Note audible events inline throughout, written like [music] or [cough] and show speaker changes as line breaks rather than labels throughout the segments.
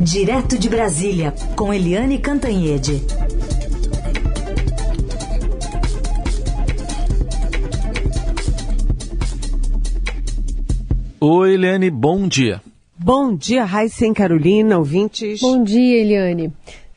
Direto de Brasília, com Eliane Cantanhede.
Oi, Eliane, bom dia.
Bom dia, Raíssen Carolina, ouvintes.
Bom dia, Eliane.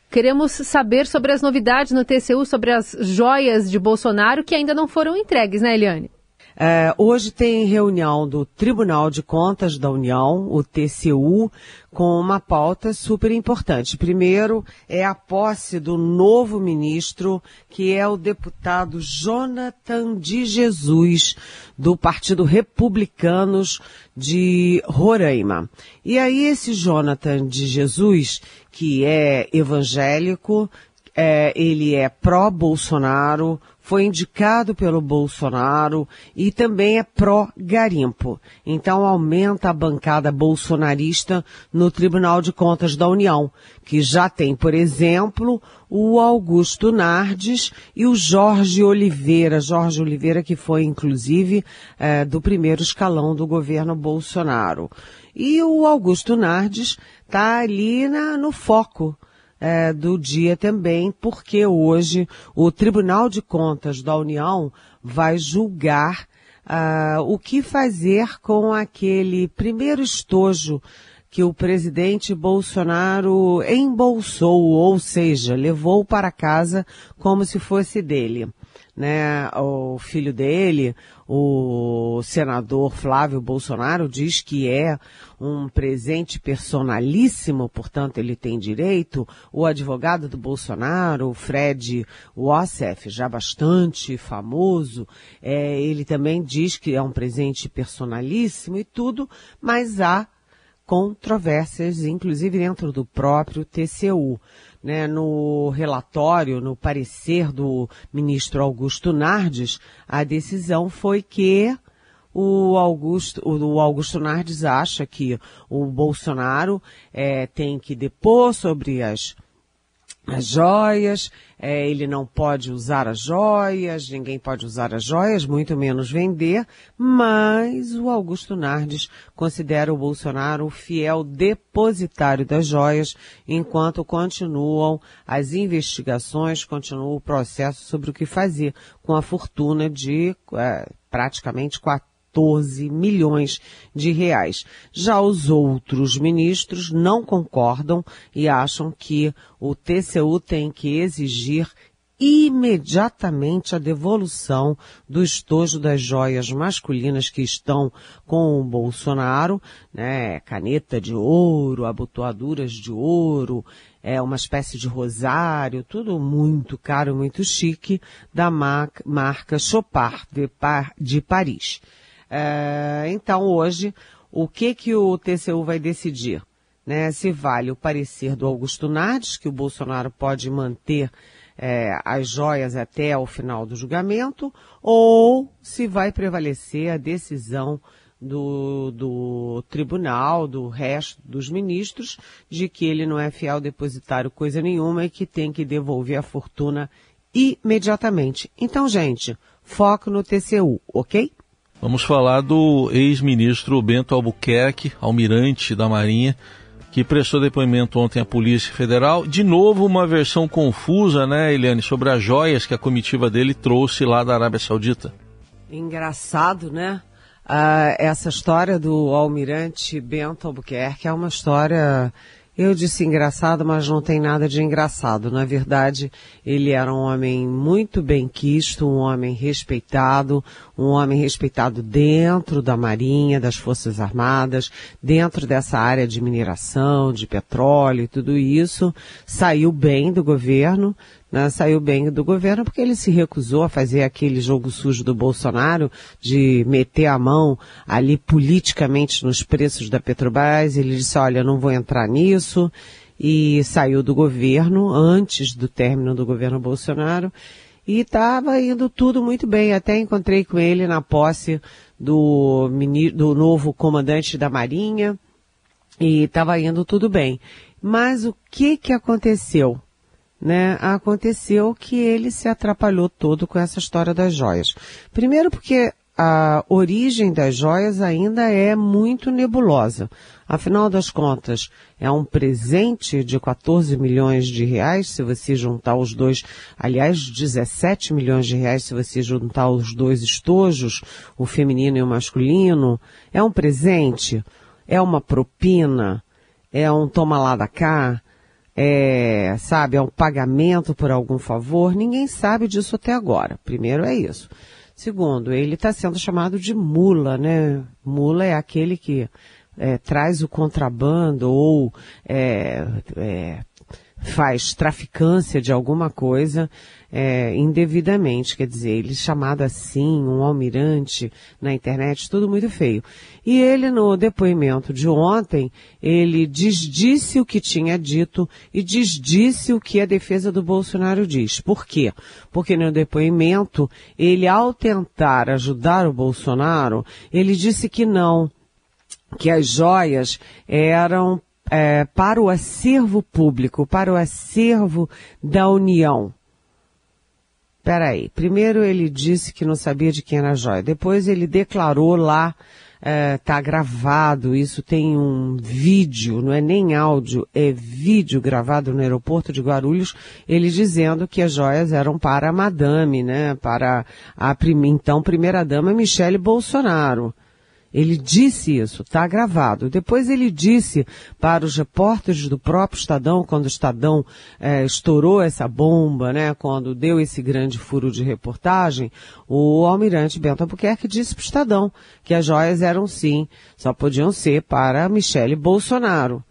Queremos saber sobre as novidades no TCU, sobre as joias de Bolsonaro que ainda não foram entregues, né, Eliane?
É, hoje tem reunião do Tribunal de Contas da União, o TCU, com uma pauta super importante. Primeiro é a posse do novo ministro, que é o deputado Jonathan de Jesus, do Partido Republicanos de Roraima. E aí esse Jonathan de Jesus, que é evangélico, é, ele é pró-Bolsonaro, foi indicado pelo Bolsonaro e também é pró-garimpo. Então aumenta a bancada bolsonarista no Tribunal de Contas da União, que já tem, por exemplo, o Augusto Nardes e o Jorge Oliveira. Jorge Oliveira que foi, inclusive, é, do primeiro escalão do governo Bolsonaro. E o Augusto Nardes está ali na, no foco é, do dia também, porque hoje o Tribunal de Contas da União vai julgar uh, o que fazer com aquele primeiro estojo que o presidente Bolsonaro embolsou, ou seja, levou para casa como se fosse dele né, o filho dele, o senador Flávio Bolsonaro, diz que é um presente personalíssimo, portanto ele tem direito. O advogado do Bolsonaro, Fred Wassef, já bastante famoso, é, ele também diz que é um presente personalíssimo e tudo, mas há controvérsias, inclusive dentro do próprio TCU né, no relatório, no parecer do ministro Augusto Nardes, a decisão foi que o Augusto, o Augusto Nardes acha que o Bolsonaro é, tem que depor sobre as as joias, é, ele não pode usar as joias, ninguém pode usar as joias, muito menos vender, mas o Augusto Nardes considera o Bolsonaro o fiel depositário das joias, enquanto continuam as investigações, continua o processo sobre o que fazer com a fortuna de é, praticamente 4 14 milhões de reais. Já os outros ministros não concordam e acham que o TCU tem que exigir imediatamente a devolução do estojo das joias masculinas que estão com o Bolsonaro, né, caneta de ouro, abotoaduras de ouro, é uma espécie de rosário, tudo muito caro, muito chique, da marca Chopard de, de Paris. É, então hoje, o que que o TCU vai decidir? Né, se vale o parecer do Augusto Nardes, que o Bolsonaro pode manter é, as joias até o final do julgamento, ou se vai prevalecer a decisão do, do tribunal, do resto dos ministros, de que ele não é fiel depositário coisa nenhuma e que tem que devolver a fortuna imediatamente. Então, gente, foco no TCU, ok?
Vamos falar do ex-ministro Bento Albuquerque, almirante da Marinha, que prestou depoimento ontem à Polícia Federal. De novo, uma versão confusa, né, Eliane, sobre as joias que a comitiva dele trouxe lá da Arábia Saudita.
Engraçado, né? Uh, essa história do almirante Bento Albuquerque é uma história eu disse engraçado, mas não tem nada de engraçado. Na verdade, ele era um homem muito bem quisto, um homem respeitado, um homem respeitado dentro da Marinha, das Forças Armadas, dentro dessa área de mineração, de petróleo e tudo isso. Saiu bem do governo, né, saiu bem do governo porque ele se recusou a fazer aquele jogo sujo do Bolsonaro de meter a mão ali politicamente nos preços da Petrobras. Ele disse, olha, não vou entrar nisso e saiu do governo antes do término do governo Bolsonaro e estava indo tudo muito bem. Até encontrei com ele na posse do, do novo comandante da Marinha e estava indo tudo bem. Mas o que que aconteceu? Né, aconteceu que ele se atrapalhou todo com essa história das joias. Primeiro porque a origem das joias ainda é muito nebulosa. Afinal das contas, é um presente de 14 milhões de reais, se você juntar os dois, aliás, 17 milhões de reais, se você juntar os dois estojos, o feminino e o masculino. É um presente? É uma propina? É um toma lá da cá? É, sabe, é um pagamento por algum favor? Ninguém sabe disso até agora. Primeiro é isso. Segundo, ele está sendo chamado de mula, né? Mula é aquele que é, traz o contrabando ou é, é, faz traficância de alguma coisa é, indevidamente, quer dizer, ele chamado assim, um almirante na internet, tudo muito feio. E ele no depoimento de ontem, ele desdisse o que tinha dito e desdisse o que a defesa do Bolsonaro diz. Por quê? Porque no depoimento, ele ao tentar ajudar o Bolsonaro, ele disse que não, que as joias eram é, para o acervo público, para o acervo da União. Peraí, primeiro ele disse que não sabia de quem era a joia, depois ele declarou lá, é, gravado, isso tem um vídeo, não é nem áudio, é vídeo gravado no aeroporto de Guarulhos, ele dizendo que as joias eram para a madame, né, para a prim, então primeira dama Michele Bolsonaro. Ele disse isso, está gravado. Depois ele disse para os repórteres do próprio Estadão, quando o Estadão é, estourou essa bomba, né, quando deu esse grande furo de reportagem, o almirante Bento Albuquerque disse para o Estadão que as joias eram sim, só podiam ser para Michele Bolsonaro.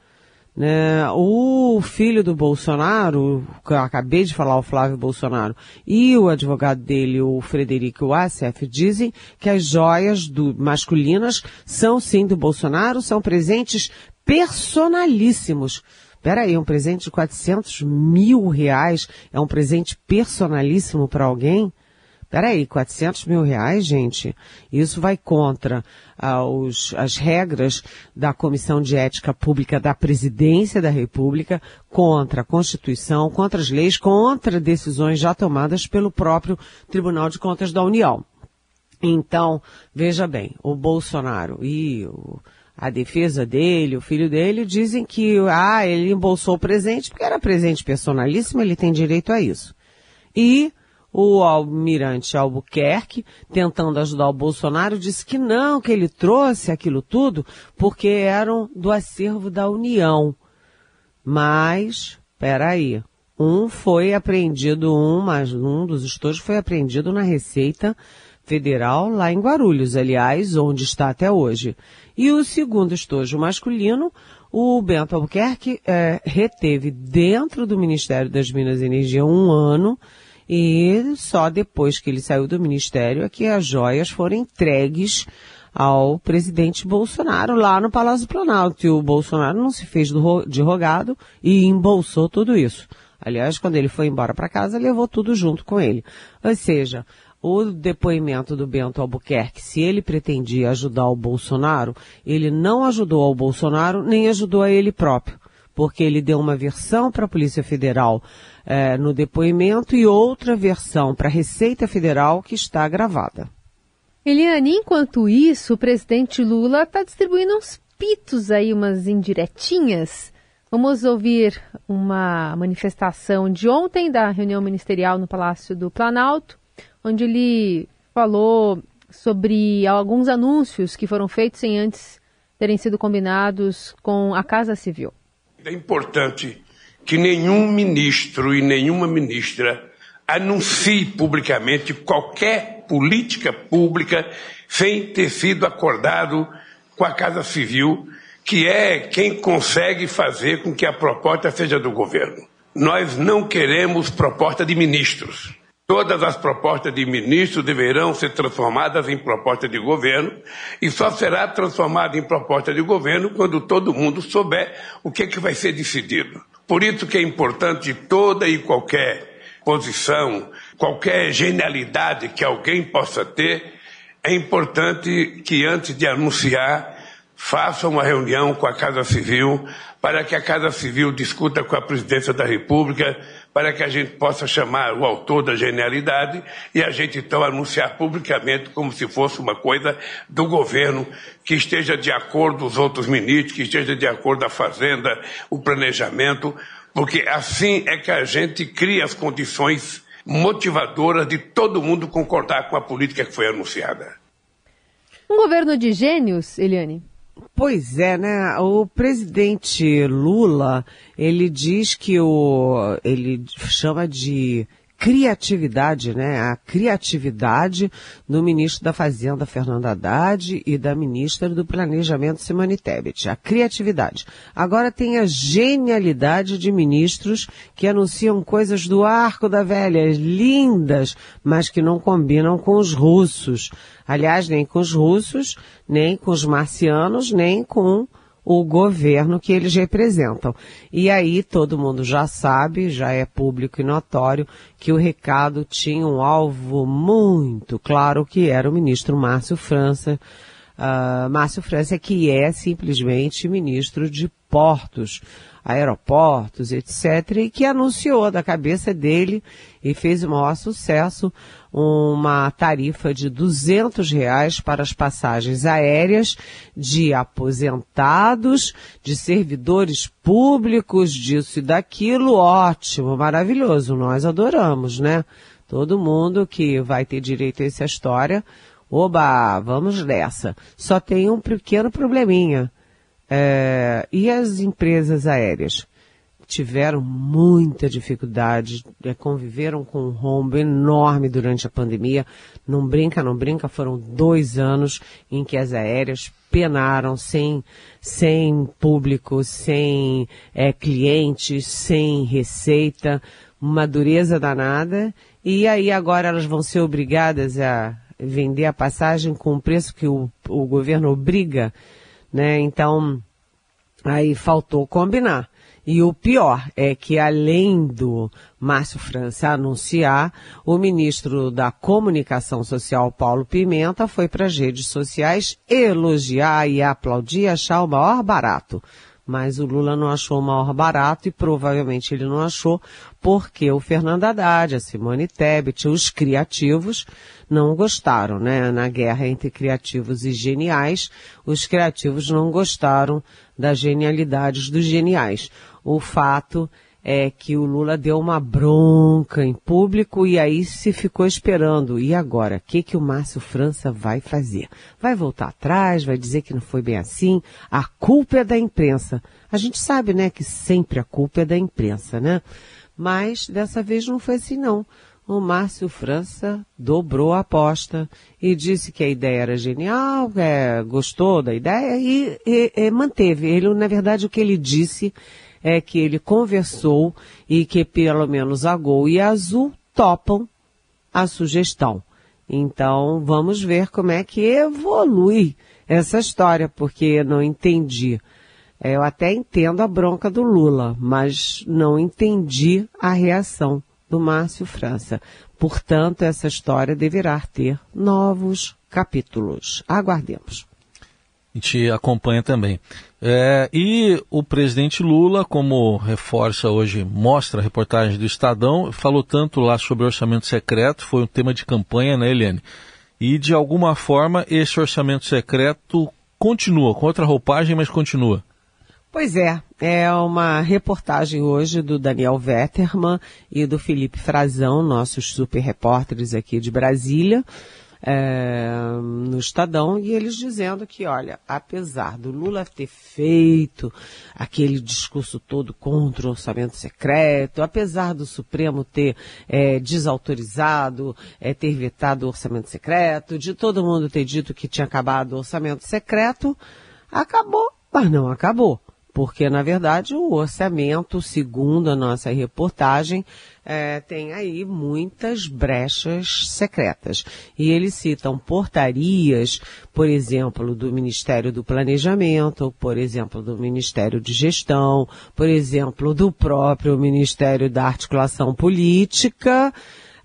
Né? O filho do Bolsonaro, que eu acabei de falar, o Flávio Bolsonaro, e o advogado dele, o Frederico Wassef, dizem que as joias do, masculinas são sim do Bolsonaro, são presentes personalíssimos. Peraí, um presente de 400 mil reais é um presente personalíssimo para alguém? Peraí, 400 mil reais, gente? Isso vai contra ah, as regras da Comissão de Ética Pública da Presidência da República, contra a Constituição, contra as leis, contra decisões já tomadas pelo próprio Tribunal de Contas da União. Então, veja bem, o Bolsonaro e o, a defesa dele, o filho dele, dizem que, ah, ele embolsou o presente porque era presente personalíssimo, ele tem direito a isso. E o almirante Albuquerque, tentando ajudar o Bolsonaro, disse que não, que ele trouxe aquilo tudo porque eram do acervo da União. Mas, peraí, um foi apreendido, um, mas um dos estojos foi apreendido na Receita Federal lá em Guarulhos, aliás, onde está até hoje. E o segundo estojo masculino, o Bento Albuquerque é, reteve dentro do Ministério das Minas e Energia um ano, e só depois que ele saiu do ministério é que as joias foram entregues ao presidente Bolsonaro lá no Palácio Planalto. E o Bolsonaro não se fez de rogado e embolsou tudo isso. Aliás, quando ele foi embora para casa, levou tudo junto com ele. Ou seja, o depoimento do Bento Albuquerque, se ele pretendia ajudar o Bolsonaro, ele não ajudou ao Bolsonaro, nem ajudou a ele próprio porque ele deu uma versão para a Polícia Federal é, no depoimento e outra versão para a Receita Federal que está gravada.
Eliane, enquanto isso, o presidente Lula está distribuindo uns pitos aí, umas indiretinhas. Vamos ouvir uma manifestação de ontem da reunião ministerial no Palácio do Planalto, onde ele falou sobre alguns anúncios que foram feitos sem antes terem sido combinados com a Casa Civil.
É importante que nenhum ministro e nenhuma ministra anuncie publicamente qualquer política pública sem ter sido acordado com a Casa Civil, que é quem consegue fazer com que a proposta seja do governo. Nós não queremos proposta de ministros. Todas as propostas de ministro deverão ser transformadas em proposta de governo e só será transformada em proposta de governo quando todo mundo souber o que, é que vai ser decidido. Por isso que é importante toda e qualquer posição, qualquer genialidade que alguém possa ter, é importante que antes de anunciar faça uma reunião com a Casa Civil para que a Casa Civil discuta com a Presidência da República para que a gente possa chamar o autor da genialidade e a gente então anunciar publicamente como se fosse uma coisa do governo que esteja de acordo os outros ministros, que esteja de acordo a Fazenda, o planejamento, porque assim é que a gente cria as condições motivadoras de todo mundo concordar com a política que foi anunciada.
Um governo de gênios, Eliane?
Pois é, né? O presidente Lula, ele diz que o, ele chama de criatividade, né? A criatividade do ministro da Fazenda, Fernando Haddad, e da ministra do Planejamento, Simone Tebet. A criatividade. Agora tem a genialidade de ministros que anunciam coisas do arco da velha, lindas, mas que não combinam com os russos. Aliás, nem com os russos, nem com os marcianos, nem com o governo que eles representam. E aí todo mundo já sabe, já é público e notório, que o recado tinha um alvo muito claro, que era o ministro Márcio França. Uh, Márcio França, que é simplesmente ministro de portos aeroportos, etc., e que anunciou da cabeça dele e fez o maior sucesso uma tarifa de 200 reais para as passagens aéreas de aposentados, de servidores públicos, disso e daquilo. Ótimo, maravilhoso, nós adoramos, né? Todo mundo que vai ter direito a essa história, oba, vamos nessa. Só tem um pequeno probleminha é, e as empresas aéreas tiveram muita dificuldade, é, conviveram com um rombo enorme durante a pandemia. Não brinca, não brinca, foram dois anos em que as aéreas penaram sem, sem público, sem é, clientes, sem receita, uma dureza danada. E aí agora elas vão ser obrigadas a vender a passagem com o preço que o, o governo obriga né? Então, aí faltou combinar. E o pior é que, além do Márcio França anunciar, o ministro da Comunicação Social, Paulo Pimenta, foi para as redes sociais elogiar e aplaudir, achar o maior barato. Mas o Lula não achou o maior barato e provavelmente ele não achou porque o Fernando Haddad, a Simone Tebet, os criativos não gostaram, né? Na guerra entre criativos e geniais, os criativos não gostaram das genialidades dos geniais. O fato é que o Lula deu uma bronca em público e aí se ficou esperando. E agora? O que, que o Márcio França vai fazer? Vai voltar atrás? Vai dizer que não foi bem assim? A culpa é da imprensa. A gente sabe, né, que sempre a culpa é da imprensa, né? Mas dessa vez não foi assim não o Márcio França dobrou a aposta e disse que a ideia era genial, é, gostou da ideia e, e, e manteve. Ele, na verdade, o que ele disse é que ele conversou e que pelo menos a Gol e a Azul topam a sugestão. Então, vamos ver como é que evolui essa história, porque não entendi. Eu até entendo a bronca do Lula, mas não entendi a reação do Márcio França. Portanto, essa história deverá ter novos capítulos. Aguardemos.
A gente acompanha também. É, e o presidente Lula, como reforça hoje, mostra a reportagem do Estadão, falou tanto lá sobre orçamento secreto, foi um tema de campanha, né, Eliane? E de alguma forma esse orçamento secreto continua, com outra roupagem, mas continua.
Pois é, é uma reportagem hoje do Daniel Vetterman e do Felipe Frazão, nossos super repórteres aqui de Brasília, é, no Estadão, e eles dizendo que, olha, apesar do Lula ter feito aquele discurso todo contra o orçamento secreto, apesar do Supremo ter é, desautorizado, é, ter vetado o orçamento secreto, de todo mundo ter dito que tinha acabado o orçamento secreto, acabou, mas não acabou porque na verdade o orçamento, segundo a nossa reportagem, é, tem aí muitas brechas secretas. E eles citam portarias, por exemplo, do Ministério do Planejamento, por exemplo, do Ministério de Gestão, por exemplo, do próprio Ministério da Articulação Política,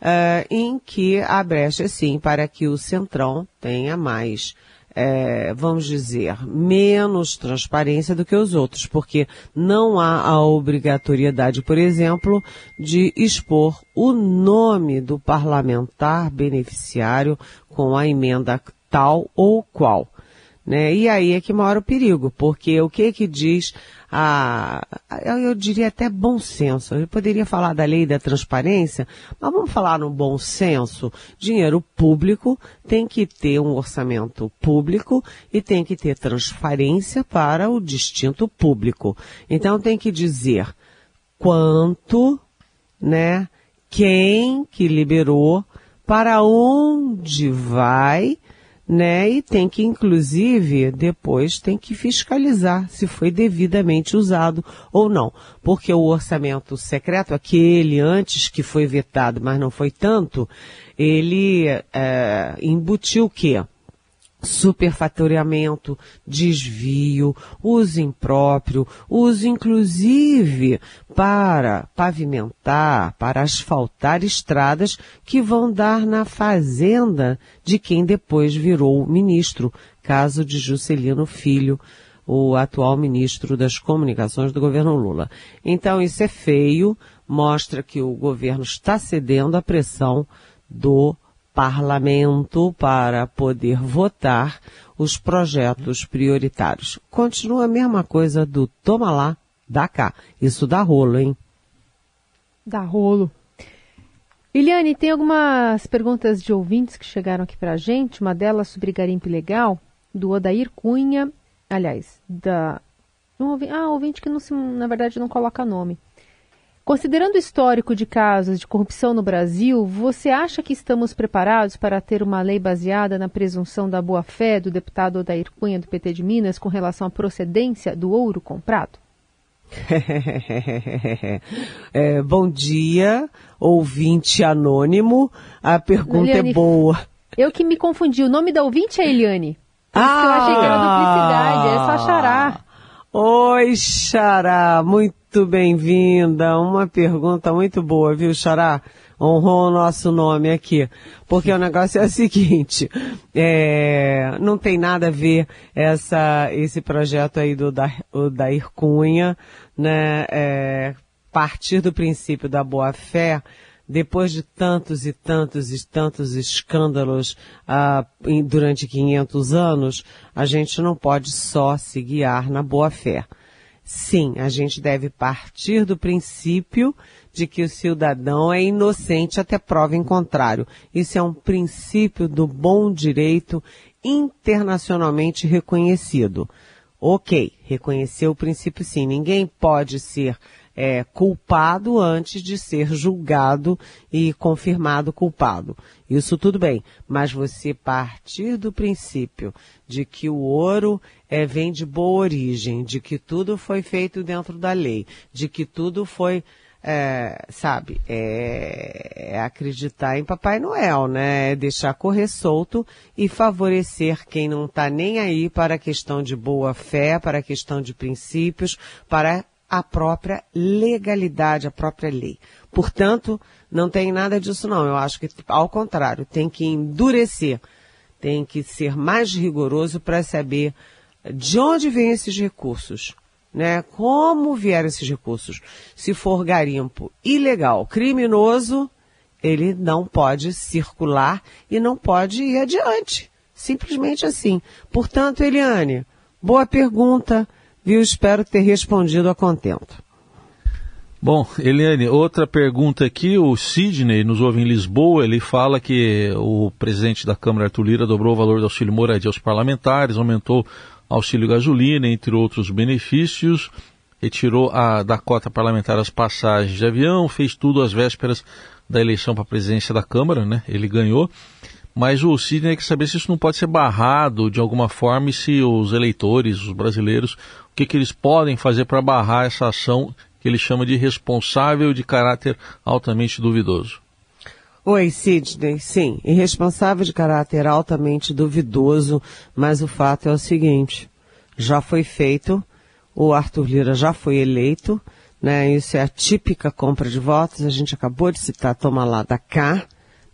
é, em que há brecha sim para que o Centrão tenha mais é, vamos dizer, menos transparência do que os outros, porque não há a obrigatoriedade, por exemplo, de expor o nome do parlamentar beneficiário com a emenda tal ou qual. Né? E aí é que mora o perigo, porque o que que diz a, eu diria até bom senso. Eu poderia falar da lei da transparência, mas vamos falar no bom senso. Dinheiro público tem que ter um orçamento público e tem que ter transparência para o distinto público. Então tem que dizer quanto, né, quem que liberou, para onde vai, né? E tem que, inclusive, depois tem que fiscalizar se foi devidamente usado ou não. Porque o orçamento secreto, aquele antes que foi vetado, mas não foi tanto, ele é, embutiu o quê? Superfaturamento, desvio, uso impróprio, uso inclusive para pavimentar, para asfaltar estradas que vão dar na fazenda de quem depois virou ministro, caso de Juscelino Filho, o atual ministro das Comunicações do governo Lula. Então isso é feio, mostra que o governo está cedendo à pressão do parlamento para poder votar os projetos prioritários. Continua a mesma coisa do toma lá, dá cá. Isso dá rolo, hein?
Dá rolo. Eliane, tem algumas perguntas de ouvintes que chegaram aqui para a gente. Uma delas sobre garimpo legal, do Odair Cunha. Aliás, da. Um ouvinte, ah, ouvinte que não se, na verdade não coloca nome. Considerando o histórico de casos de corrupção no Brasil, você acha que estamos preparados para ter uma lei baseada na presunção da boa-fé do deputado Odair Cunha do PT de Minas com relação à procedência do ouro comprado? [laughs]
é, bom dia, ouvinte anônimo. A pergunta é Eliane, é boa.
Eu que me confundi. O nome da ouvinte é Eliane. Por ah, eu achei que era duplicidade. É só xará.
Oi, xará. Muito muito bem-vinda. Uma pergunta muito boa, viu, Xará? Honrou o nosso nome aqui. Porque o negócio é o seguinte, [laughs] é, não tem nada a ver essa, esse projeto aí do da, Dair Cunha, né, é, partir do princípio da boa-fé, depois de tantos e tantos e tantos escândalos ah, durante 500 anos, a gente não pode só se guiar na boa-fé. Sim, a gente deve partir do princípio de que o cidadão é inocente até prova em contrário. Isso é um princípio do bom direito internacionalmente reconhecido. Ok, reconhecer o princípio sim. Ninguém pode ser é, culpado antes de ser julgado e confirmado culpado. Isso tudo bem, mas você partir do princípio de que o ouro é, vem de boa origem, de que tudo foi feito dentro da lei, de que tudo foi é, sabe, é, é, acreditar em Papai Noel, né? É deixar correr solto e favorecer quem não está nem aí para a questão de boa fé, para a questão de princípios, para a própria legalidade, a própria lei. Portanto, não tem nada disso não. Eu acho que, ao contrário, tem que endurecer, tem que ser mais rigoroso para saber de onde vêm esses recursos, né? Como vieram esses recursos? Se for garimpo ilegal, criminoso, ele não pode circular e não pode ir adiante. Simplesmente assim. Portanto, Eliane, boa pergunta viu? Espero ter respondido a contento.
Bom, Eliane, outra pergunta aqui, o Sidney nos ouve em Lisboa, ele fala que o presidente da Câmara, Arthur Lira, dobrou o valor do auxílio moradia aos parlamentares, aumentou auxílio gasolina, entre outros benefícios, retirou a, da cota parlamentar as passagens de avião, fez tudo às vésperas da eleição para a presidência da Câmara, né? Ele ganhou. Mas o Sidney quer saber se isso não pode ser barrado de alguma forma e se os eleitores, os brasileiros, que, que eles podem fazer para barrar essa ação que ele chama de responsável de caráter altamente duvidoso.
Oi, Sidney. Sim, irresponsável de caráter altamente duvidoso, mas o fato é o seguinte: já foi feito, o Arthur Lira já foi eleito, né? Isso é a típica compra de votos. A gente acabou de citar Toma lá da cá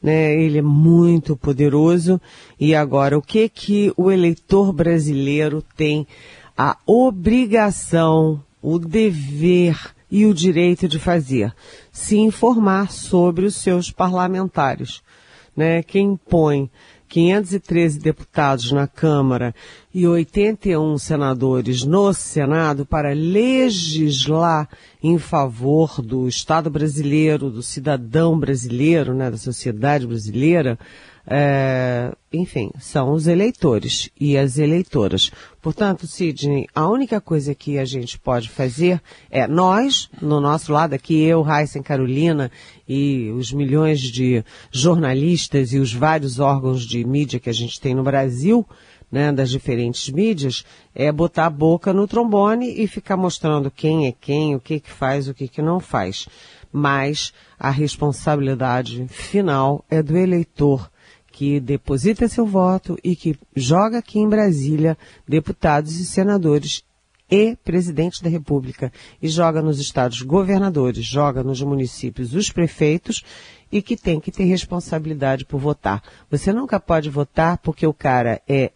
né? Ele é muito poderoso. E agora, o que que o eleitor brasileiro tem a obrigação, o dever e o direito de fazer? Se informar sobre os seus parlamentares, né? Quem põe 513 deputados na Câmara e 81 senadores no Senado para legislar em favor do Estado brasileiro, do cidadão brasileiro, né, da sociedade brasileira, é, enfim, são os eleitores e as eleitoras. Portanto, Sidney, a única coisa que a gente pode fazer é nós, no nosso lado aqui, eu, Raíssa Carolina e os milhões de jornalistas e os vários órgãos de mídia que a gente tem no Brasil, né, das diferentes mídias, é botar a boca no trombone e ficar mostrando quem é quem, o que que faz, o que que não faz. Mas a responsabilidade final é do eleitor que deposita seu voto e que joga aqui em Brasília deputados e senadores e presidente da República e joga nos estados governadores, joga nos municípios os prefeitos e que tem que ter responsabilidade por votar. Você nunca pode votar porque o cara é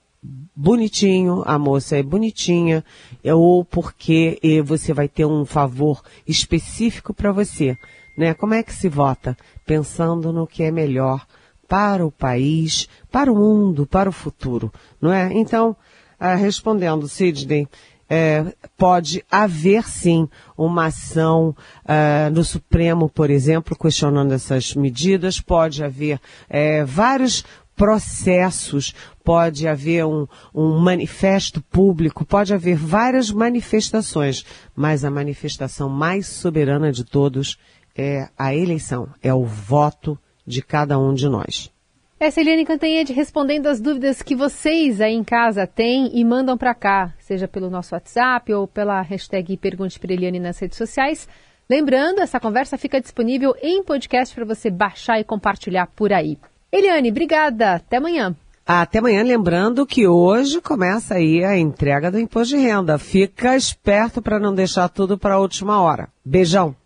bonitinho, a moça é bonitinha, ou porque você vai ter um favor específico para você. Né? Como é que se vota? Pensando no que é melhor para o país, para o mundo, para o futuro, não é? Então, ah, respondendo, Sidney, é, pode haver sim uma ação uh, no Supremo, por exemplo, questionando essas medidas, pode haver é, vários processos, pode haver um, um manifesto público, pode haver várias manifestações, mas a manifestação mais soberana de todos é a eleição, é o voto de cada um de nós.
Essa é Eliane Cantanhede respondendo as dúvidas que vocês aí em casa têm e mandam para cá, seja pelo nosso WhatsApp ou pela hashtag Pergunte para Eliane nas redes sociais. Lembrando, essa conversa fica disponível em podcast para você baixar e compartilhar por aí. Eliane, obrigada. Até amanhã.
Até amanhã, lembrando que hoje começa aí a entrega do imposto de renda. Fica esperto para não deixar tudo para a última hora. Beijão.